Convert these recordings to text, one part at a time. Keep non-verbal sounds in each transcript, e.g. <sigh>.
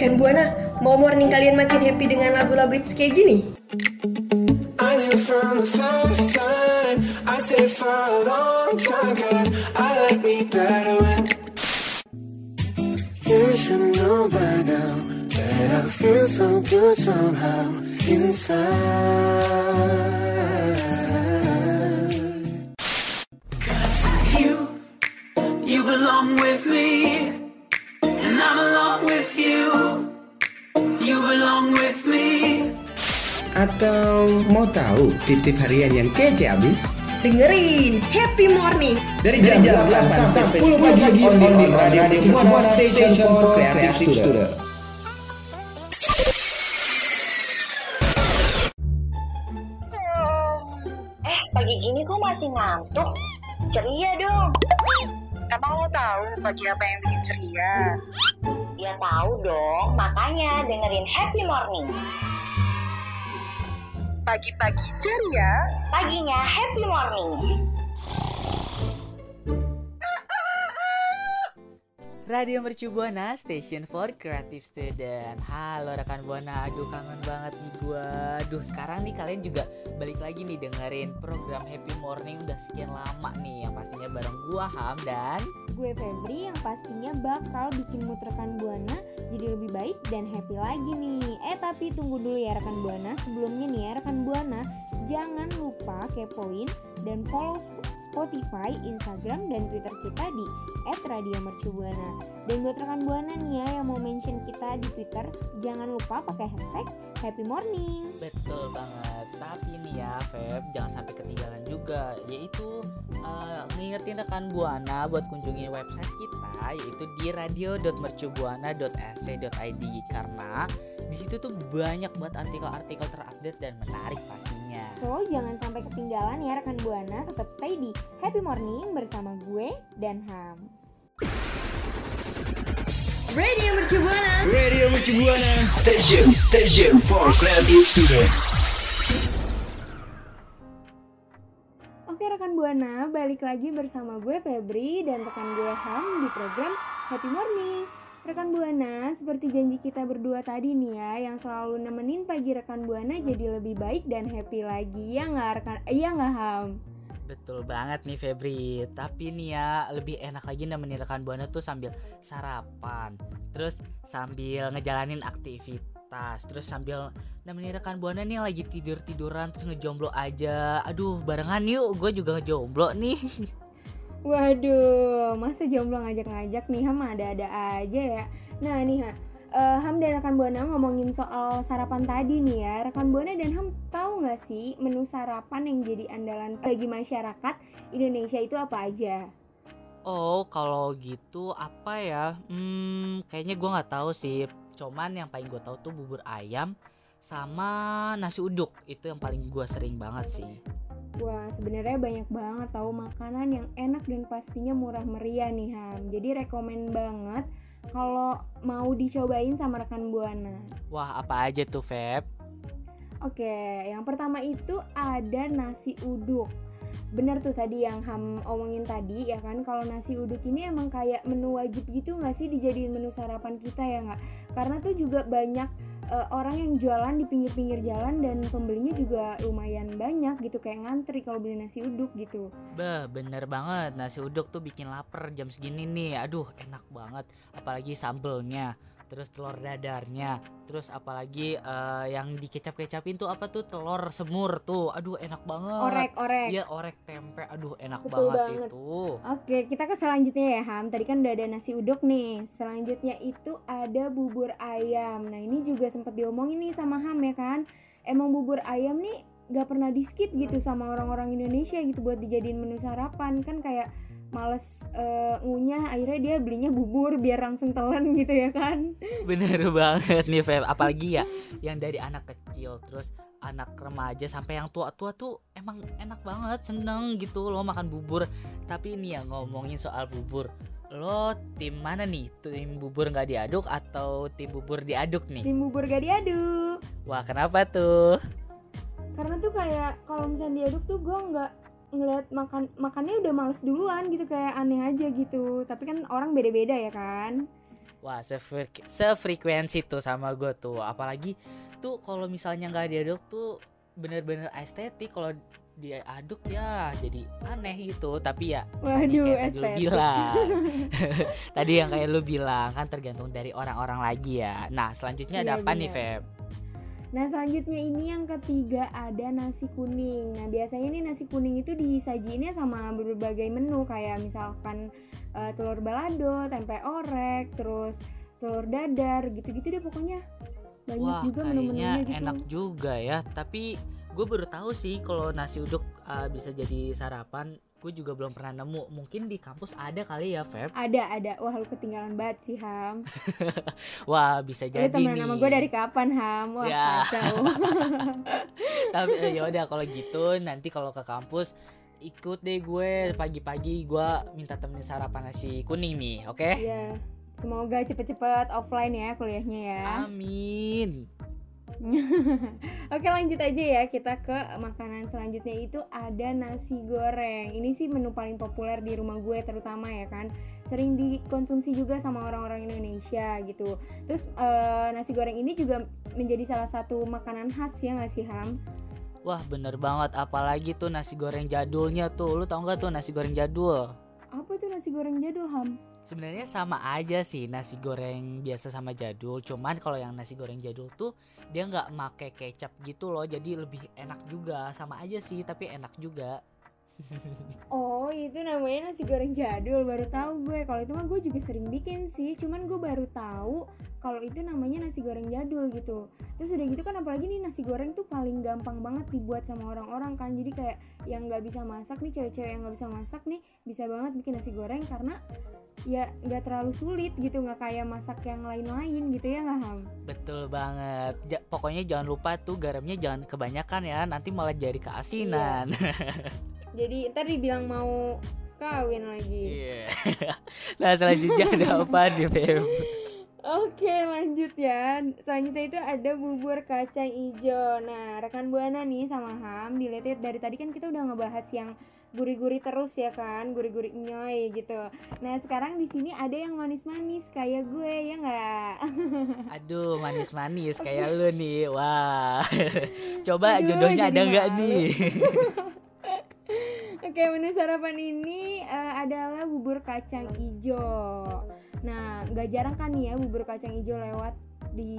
Rekan Buana, mau morning kalian makin happy dengan lagu-lagu hits kayak gini? I knew from the first time. I stayed for a long time Cause I like me better when You should know by now That I feel so good somehow inside. Cause you, you belong with me Atau mau tahu tip-tip harian yang kece abis? Dengerin Happy Morning Dari jam, 8 sampai 10 pagi on the Radio Buana Station for Creative Student. Eh, pagi gini kok masih ngantuk? Ceria dong. Emang lo tahu pagi apa yang bikin ceria? Ya tahu dong, makanya dengerin Happy Morning. Pagi-pagi ceria, Paginya Happy Morning. Radio Mercu Buana, Station for Creative Student. Halo rekan Buana, aduh kangen banget nih gua. Aduh sekarang nih kalian juga balik lagi nih dengerin program Happy Morning udah sekian lama nih yang pastinya bareng gua Ham dan gue Febri yang pastinya bakal bikin mood rekan Buana jadi lebih baik dan happy lagi nih. Eh tapi tunggu dulu ya rekan Buana. Sebelumnya nih ya rekan Buana, jangan lupa kepoin dan follow Spotify, Instagram dan Twitter kita di @radiomercubuana. Dan buat rekan Buana nih ya yang mau mention kita di Twitter, jangan lupa pakai hashtag Happy Morning. betul banget. Tapi nih ya Feb, jangan sampai ketinggalan juga yaitu eh, ngingetin rekan Buana buat kunjungi website kita yaitu di radio.mercubuana.sc.id karena di situ tuh banyak banget artikel-artikel terupdate dan menarik pastinya. So, jangan sampai ketinggalan ya rekan Buana, tetap stay di Happy Morning bersama gue dan Ham. Radio Mercu Buana Radio Mercu Buana. Station, station for creative student. Oke rekan Buana, balik lagi bersama gue Febri dan rekan gue Ham di program Happy Morning. Rekan Buana, seperti janji kita berdua tadi nih ya, yang selalu nemenin pagi rekan Buana jadi lebih baik dan happy lagi. Ya nggak rekan? Iya nggak Ham? Betul banget nih Febri. Tapi nih ya lebih enak lagi nemenin rekan buana tuh sambil sarapan, terus sambil ngejalanin aktivitas, terus sambil nemenin rekan buana nih lagi tidur tiduran terus ngejomblo aja. Aduh barengan yuk, gue juga ngejomblo nih. Waduh, masa jomblo ngajak-ngajak nih Ham ada-ada aja ya. Nah nih ha, eh, Ham dan rekan Buana ngomongin soal sarapan tadi nih ya. Rekan Buana dan Ham tahu nggak sih menu sarapan yang jadi andalan bagi masyarakat Indonesia itu apa aja? Oh kalau gitu apa ya? Hmm kayaknya gue nggak tahu sih. Cuman yang paling gue tahu tuh bubur ayam sama nasi uduk itu yang paling gue sering banget sih. Wah, sebenarnya banyak banget tahu makanan yang enak dan pastinya murah meriah nih Ham. Jadi rekomen banget kalau mau dicobain sama rekan Buana. Wah apa aja tuh Feb? Oke, yang pertama itu ada nasi uduk. Bener tuh tadi yang Ham omongin tadi ya kan kalau nasi uduk ini emang kayak menu wajib gitu nggak sih dijadiin menu sarapan kita ya nggak? Karena tuh juga banyak eh, orang yang jualan di pinggir-pinggir jalan dan pembelinya juga lumayan banyak gitu kayak ngantri kalau beli nasi uduk gitu. Bah, bener banget. Nasi uduk tuh bikin lapar jam segini nih. Aduh, enak banget. Apalagi sambelnya, terus telur dadarnya, terus apalagi eh, yang dikecap-kecapin tuh apa tuh telur semur tuh. Aduh, enak banget. Orek, orek. Iya, orek tempe. Aduh, enak Betul banget, banget. itu. Oke, kita ke selanjutnya ya Ham. Tadi kan udah ada nasi uduk nih. Selanjutnya itu ada bubur ayam. Nah ini juga sempat diomongin nih sama Ham ya kan. Emang bubur ayam nih gak pernah di skip gitu sama orang-orang Indonesia gitu buat dijadiin menu sarapan kan kayak males eh, ngunyah akhirnya dia belinya bubur biar langsung telan gitu ya kan <laughs> Bener banget nih, Feb. Apalagi ya yang dari anak kecil terus anak remaja sampai yang tua-tua tuh emang enak banget, seneng gitu lo makan bubur. Tapi ini ya ngomongin soal bubur. Lo tim mana nih? Tim bubur nggak diaduk atau tim bubur diaduk nih? tim bubur gak diaduk Wah, kenapa tuh? Karena tuh kayak kalau misalnya diaduk tuh gue nggak ngeliat makan makannya udah males duluan gitu kayak aneh aja gitu tapi kan orang beda-beda ya kan Wah, sefre- sefrekuensi tuh sama gue tuh. Apalagi tuh kalau misalnya nggak diaduk tuh bener-bener estetik. Kalau diaduk ya jadi aneh gitu. Tapi ya tadi Waduh, kayak tadi lu estetik. bilang. <laughs> tadi yang kayak lu bilang kan tergantung dari orang-orang lagi ya. Nah, selanjutnya Iya, ada apa nih, bener. Feb? Nah selanjutnya ini yang ketiga ada nasi kuning. Nah biasanya nih nasi kuning itu disajiinnya sama berbagai menu kayak misalkan eh, telur balado, tempe orek, terus telur dadar, gitu-gitu deh pokoknya banyak Wah, juga menu-menunya gitu. enak juga ya. Tapi gue baru tahu sih kalau nasi uduk uh, bisa jadi sarapan. Gue juga belum pernah nemu. Mungkin di kampus ada kali ya, Feb. Ada ada, wah lu ketinggalan banget sih Ham. <laughs> Wah, bisa Lu jadi temenan nih. sama gue dari kapan Ham? Wah Ya. kacau. <laughs> Tapi eh, ya udah kalau gitu nanti kalau ke kampus ikut deh gue pagi-pagi gue minta temenin sarapan nasi kuning nih, oke? Iya. Semoga cepet-cepet offline ya kuliahnya ya. Amin. <laughs> Oke lanjut aja ya kita ke makanan selanjutnya itu ada nasi goreng Ini sih menu paling populer di rumah gue terutama ya kan Sering dikonsumsi juga sama orang-orang Indonesia gitu Terus eh, nasi goreng ini juga menjadi salah satu makanan khas ya nggak sih Ham? Wah, bener banget apalagi tuh nasi goreng jadulnya tuh. Lu tau gak tuh nasi goreng jadul? Apa tuh nasi goreng jadul Ham? Sebenarnya sama aja sih nasi goreng biasa sama jadul. Cuman kalau yang nasi goreng jadul tuh dia nggak make kecap gitu loh. Jadi lebih enak juga. Sama aja sih tapi enak juga. <laughs> Oh itu namanya nasi goreng jadul baru tahu gue kalau itu mah gue juga sering bikin sih cuman gue baru tahu kalau itu namanya nasi goreng jadul gitu terus udah gitu kan apalagi nih nasi goreng tuh paling gampang banget dibuat sama orang-orang kan jadi kayak yang nggak bisa masak nih cewek-cewek yang nggak bisa masak nih bisa banget bikin nasi goreng karena ya nggak terlalu sulit gitu nggak kayak masak yang lain-lain gitu ya nggak ham Betul banget. Ja- pokoknya jangan lupa tuh garamnya jangan kebanyakan ya. Nanti malah jadi keasinan. <laughs> jadi ntar dibilang mau kawin lagi Iya. <laughs> nah selanjutnya ada apa nih Feb? Oke lanjut ya Selanjutnya itu ada bubur kacang ijo Nah rekan Buana nih sama Ham Dilihat dari tadi kan kita udah ngebahas yang gurih-gurih terus ya kan Gurih-gurih nyoy gitu Nah sekarang di sini ada yang manis-manis kayak gue ya nggak? <laughs> Aduh manis-manis kayak lu nih. Wah. <laughs> Coba Aduh, jodohnya ada nggak nih? <laughs> Oke menu sarapan ini eh, adalah bubur kacang ijo. Nah nggak jarang kan ya bubur kacang ijo lewat di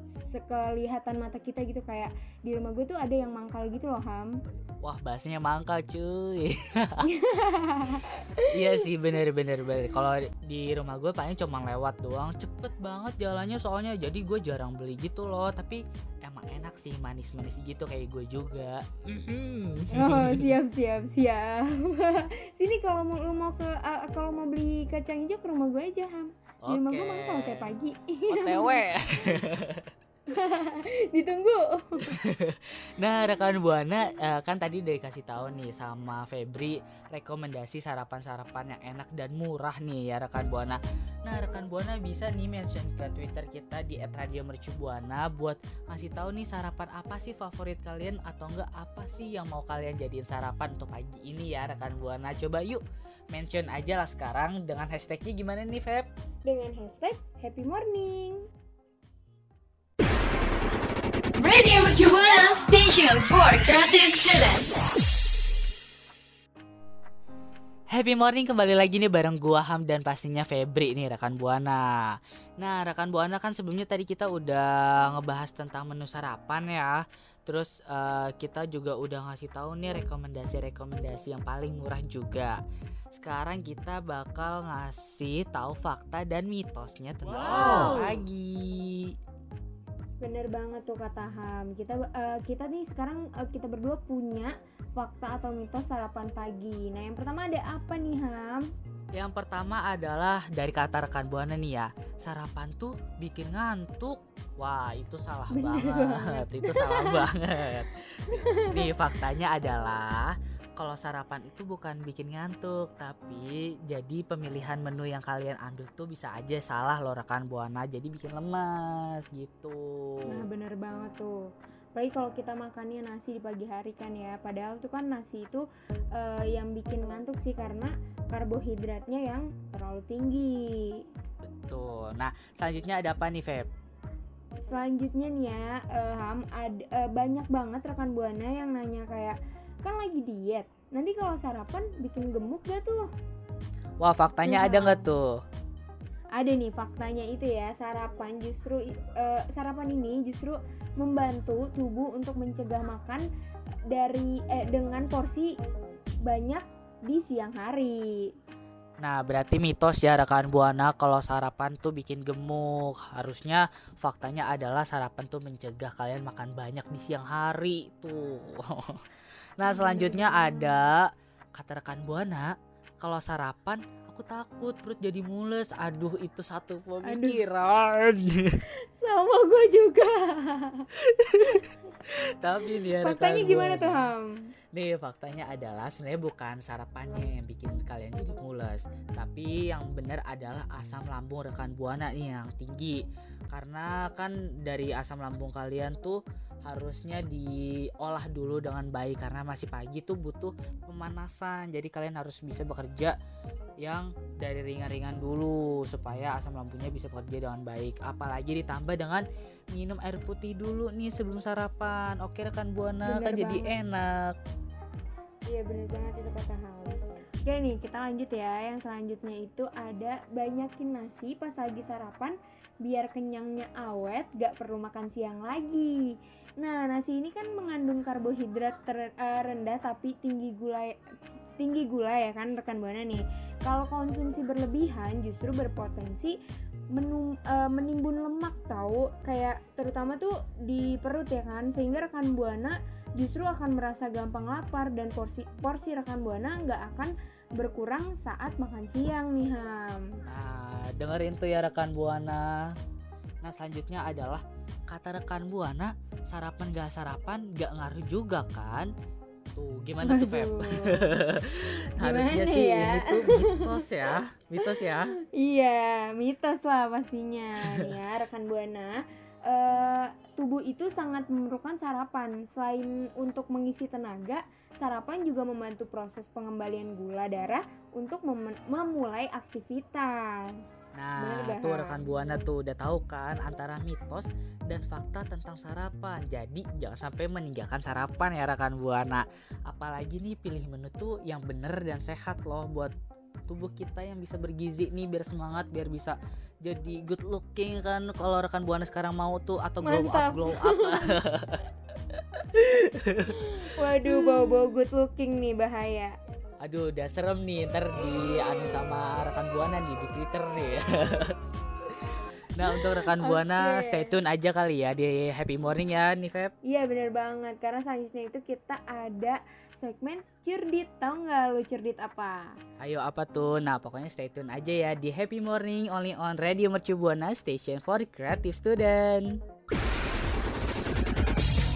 sekelihatan mata kita gitu kayak di rumah gue tuh ada yang mangkal gitu loh Ham. Wah bahasanya mangkal cuy. <laughs> Iya sih bener bener bener. Kalau di rumah gue paling cuma lewat doang. Cepet banget jalannya soalnya. Jadi gue jarang beli gitu loh. Tapi emang enak sih manis-manis gitu kayak gue juga. Mhm. Oh siap siap siap. <laughs> Sini kalau mau lu mau ke uh, kalau mau beli kacang hijau ke rumah gue aja ham. Di rumah gue mangkal kayak pagi. OTW <laughs> Ditunggu. <laughs> Nah rekan Buana eh, kan tadi udah dikasih tahu nih sama Febri rekomendasi sarapan-sarapan yang enak dan murah nih ya rekan Buana. Nah rekan Buana bisa nih mention ke Twitter kita di @radiomercubuana buat ngasih tahu nih sarapan apa sih favorit kalian atau enggak apa sih yang mau kalian jadiin sarapan untuk pagi ini ya rekan Buana. Coba yuk mention aja lah sekarang dengan hashtagnya gimana nih Feb? Dengan hashtag Happy Morning. Radio Mercubuana Station for Creative Students. Happy morning kembali lagi nih bareng gua Ham dan pastinya Febri nih rekan Buana. Nah, rekan Buana kan sebelumnya tadi kita udah ngebahas tentang menu sarapan ya. Terus eh, kita juga udah ngasih tahu nih rekomendasi-rekomendasi yang paling murah juga. Sekarang kita bakal ngasih tahu fakta dan mitosnya tentang sarapan pagi. Bener banget tuh kata Ham. Kita eh, kita nih sekarang eh, kita berdua punya fakta atau mitos sarapan pagi. Nah yang pertama ada apa nih Ham? Yang pertama adalah dari kata rekan buana nih ya, sarapan tuh bikin ngantuk. Wah itu salah Bener banget, itu salah <laughs> banget. Nih faktanya adalah kalau sarapan itu bukan bikin ngantuk, tapi jadi pemilihan menu yang kalian ambil tuh bisa aja salah loh rekan buana, jadi bikin lemas gitu. Nah bener banget tuh Apalagi kalau kita makannya nasi di pagi hari kan ya Padahal tuh kan nasi itu eh, yang bikin ngantuk sih Karena karbohidratnya yang terlalu tinggi Betul. Nah, selanjutnya ada apa nih, Feb? Selanjutnya nih ya, eh, Ham, ad- eh, banyak banget rekan buana yang nanya kayak kan lagi diet. Nanti kalau sarapan bikin gemuk gak tuh? Wah, faktanya Tuh, ada nggak tuh? Ada nih faktanya itu ya sarapan justru eh, sarapan ini justru membantu tubuh untuk mencegah makan dari eh, dengan porsi banyak di siang hari. Nah, berarti mitos ya rekan Buana kalau sarapan tuh bikin gemuk. Harusnya faktanya adalah sarapan tuh mencegah kalian makan banyak di siang hari tuh. <laughs> nah, selanjutnya ada kata rekan Buana, kalau sarapan aku takut perut jadi mules. Aduh, itu satu pemikiran. Sama gue juga. <laughs> Tapi nih rekan Faktanya gimana tuh Ham? Nih faktanya adalah sebenarnya bukan sarapannya yang bikin kalian jadi mules Tapi yang benar adalah asam lambung rekan buana nih yang tinggi Karena kan dari asam lambung kalian tuh harusnya diolah dulu dengan baik Karena masih pagi tuh butuh pemanasan. Jadi kalian harus bisa bekerja yang dari ringan-ringan dulu Supaya asam lambungnya bisa bekerja dengan baik. Apalagi ditambah dengan minum air putih dulu nih sebelum sarapan. Oke rekan buana Bener kan jadi enak. Iya bener banget itu kata Ham. Oke nih kita lanjut ya. Yang selanjutnya itu ada banyakin nasi pas lagi sarapan biar kenyangnya awet, gak perlu makan siang lagi. Nah nasi ini kan mengandung karbohidrat ter- eh, rendah tapi tinggi gula tinggi gula ya kan rekan buana nih. Kalau konsumsi berlebihan justru berpotensi menum, eh, menimbun lemak tahu kayak terutama tuh di perut ya kan sehingga rekan buana justru akan merasa gampang lapar dan porsi porsi rekan buana nggak akan berkurang saat makan siang nih Ham. Nah, dengerin tuh ya rekan Buana. Nah, selanjutnya adalah kata rekan Buana, sarapan gak sarapan gak ngaruh juga kan? Tuh, gimana tuh, Feb? <laughs> Harusnya sih ya? ini tuh mitos ya. Mitos ya. Iya, mitos lah pastinya nih ya rekan buana. Eh, tubuh itu sangat memerlukan sarapan. Selain untuk mengisi tenaga, sarapan juga membantu proses pengembalian gula darah untuk mem- memulai aktivitas. Nah, gak, tuh rekan Buana tuh udah tahu kan antara mitos dan fakta tentang sarapan. Jadi jangan sampai meninggalkan sarapan ya rekan Buana. Apalagi nih pilih menu tuh yang bener dan sehat loh buat tubuh kita yang bisa bergizi nih biar semangat biar bisa jadi good looking kan kalau rekan buana sekarang mau tuh atau glow Mantap. up glow up <laughs> Waduh, bau-bau good looking nih bahaya. aduh udah serem nih ntar di anu sama rekan buana nih di twitter nih <laughs> nah untuk rekan buana stay tune aja kali ya di happy morning ya nih Feb Iya bener banget karena selanjutnya itu kita ada segmen cerdit tahu nggak lu cerdit apa? Ayo apa tuh? Nah pokoknya stay tune aja ya di Happy Morning only on Radio Mercu Buana Station for Creative Student.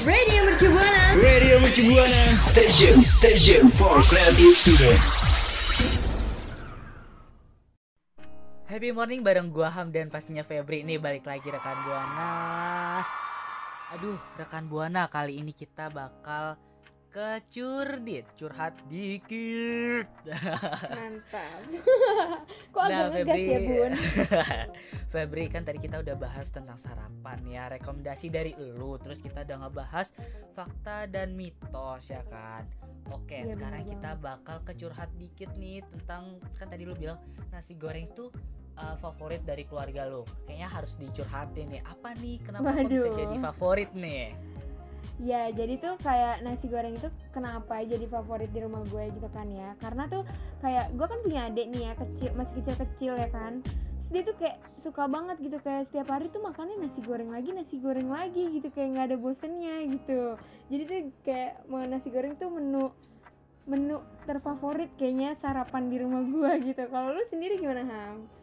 Radio Mercu Buana. Radio Mercu Buana Station Station for Creative Student. Happy Morning bareng gua Ham dan pastinya Febri nih balik lagi rekan Buana. Aduh rekan Buana kali ini kita bakal kecurdit curhat dikit. Mantap. <laughs> Kok agak ngegas ya bun? <laughs> Febri kan tadi kita udah bahas tentang sarapan ya rekomendasi dari lu terus kita udah ngebahas fakta dan mitos ya kan Oke Iya, sekarang bener kita bakal kecurhat dikit nih tentang kan tadi lu bilang nasi goreng tuh uh, favorit dari keluarga lu? Kayaknya harus dicurhatin nih. Apa nih? Kenapa kok bisa jadi favorit nih? Ya jadi tuh kayak nasi goreng itu kenapa jadi favorit di rumah gue gitu kan ya? Karena tuh kayak gue kan punya adik nih ya kecil masih kecil-kecil ya kan? Terus dia tuh kayak suka banget gitu kayak setiap hari tuh makannya nasi goreng lagi nasi goreng lagi gitu kayak nggak ada bosennya gitu. Jadi tuh kayak mau nasi goreng tuh menu menu terfavorit kayaknya sarapan di rumah gue gitu. Kalau lu sendiri gimana Ham?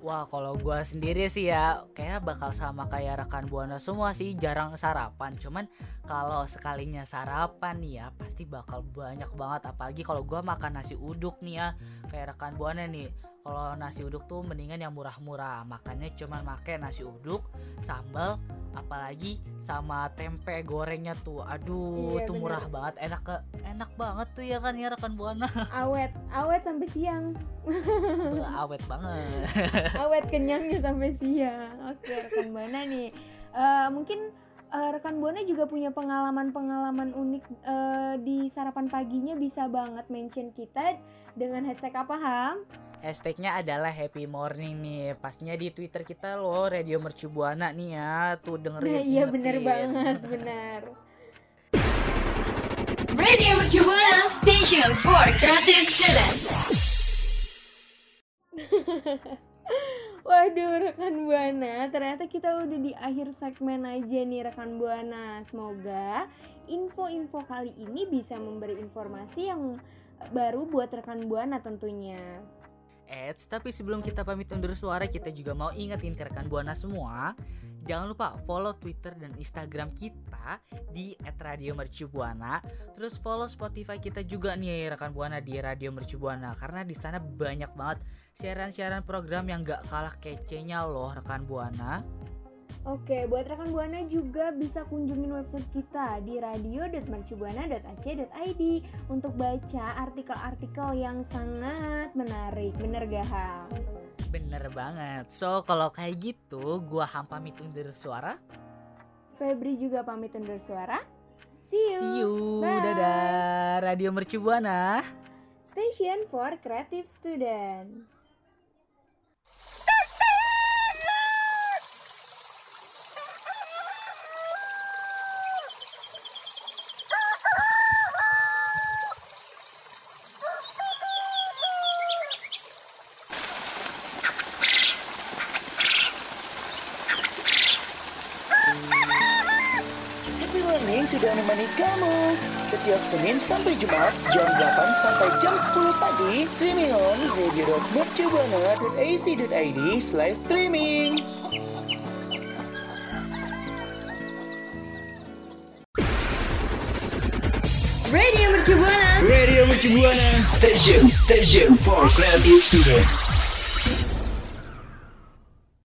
Wah kalau gua sendiri sih ya kayak bakal sama kayak rekan buana semua sih jarang sarapan. Cuman kalau sekalinya sarapan nih ya pasti bakal banyak banget. Apalagi kalau gua makan nasi uduk nih ya kayak rekan buana nih. Kalau nasi uduk tuh mendingan yang murah-murah. Makannya cuman make nasi uduk sambal apalagi sama tempe gorengnya tuh aduh Iya, tuh bener. murah banget. Enak ke enak banget tuh ya kan ya rekan buana. <laughs> Awet awet sampai siang. Awet banget. <laughs> Awet kenyangnya sampai siang. Oke rekan buana nih. Eh, mungkin eh, rekan buana juga punya pengalaman-pengalaman unik eh, di sarapan paginya bisa banget mention kita dengan hashtag apa ham hashtagnya adalah happy morning nih pastinya di twitter kita loh radio mercu buana nih ya tuh dengerin nah iya bener ingetin. banget bener Radio Mercu Buana Station for Creative Students. <laughs> Waduh rekan Buana, ternyata kita udah di akhir segmen aja nih rekan Buana. Semoga info-info kali ini bisa memberi informasi yang baru buat rekan Buana tentunya. Eits, tapi sebelum kita pamit undur suara, kita juga mau ingetin ke rekan Buana semua, jangan lupa follow Twitter dan Instagram kita di @radiomercubuana. Terus follow Spotify kita juga nih rekan Buana di Radio Mercubuana karena di sana banyak banget siaran-siaran program yang gak kalah kecenya loh rekan Buana. Oke, buat rekan Buana juga bisa kunjungin website kita di radio.mercubuana.ac.id untuk baca artikel-artikel yang sangat menarik. Bener gak Ham? Bener banget. So, kalau kayak gitu, gua Ham pamit undur suara. Febri juga pamit undur suara. See you. See you. Bye. Dadah. Radio Mercubuana. Station for Creative Student. Happy Morning sudah menemani kamu Setiap Senin sampai Jumat Jam 8 sampai jam 10 pagi Streaming on radio.mercubuana.ac.id Slash streaming. Radio Mercu Buana. Radio Mercubuana Station Station for Creative Students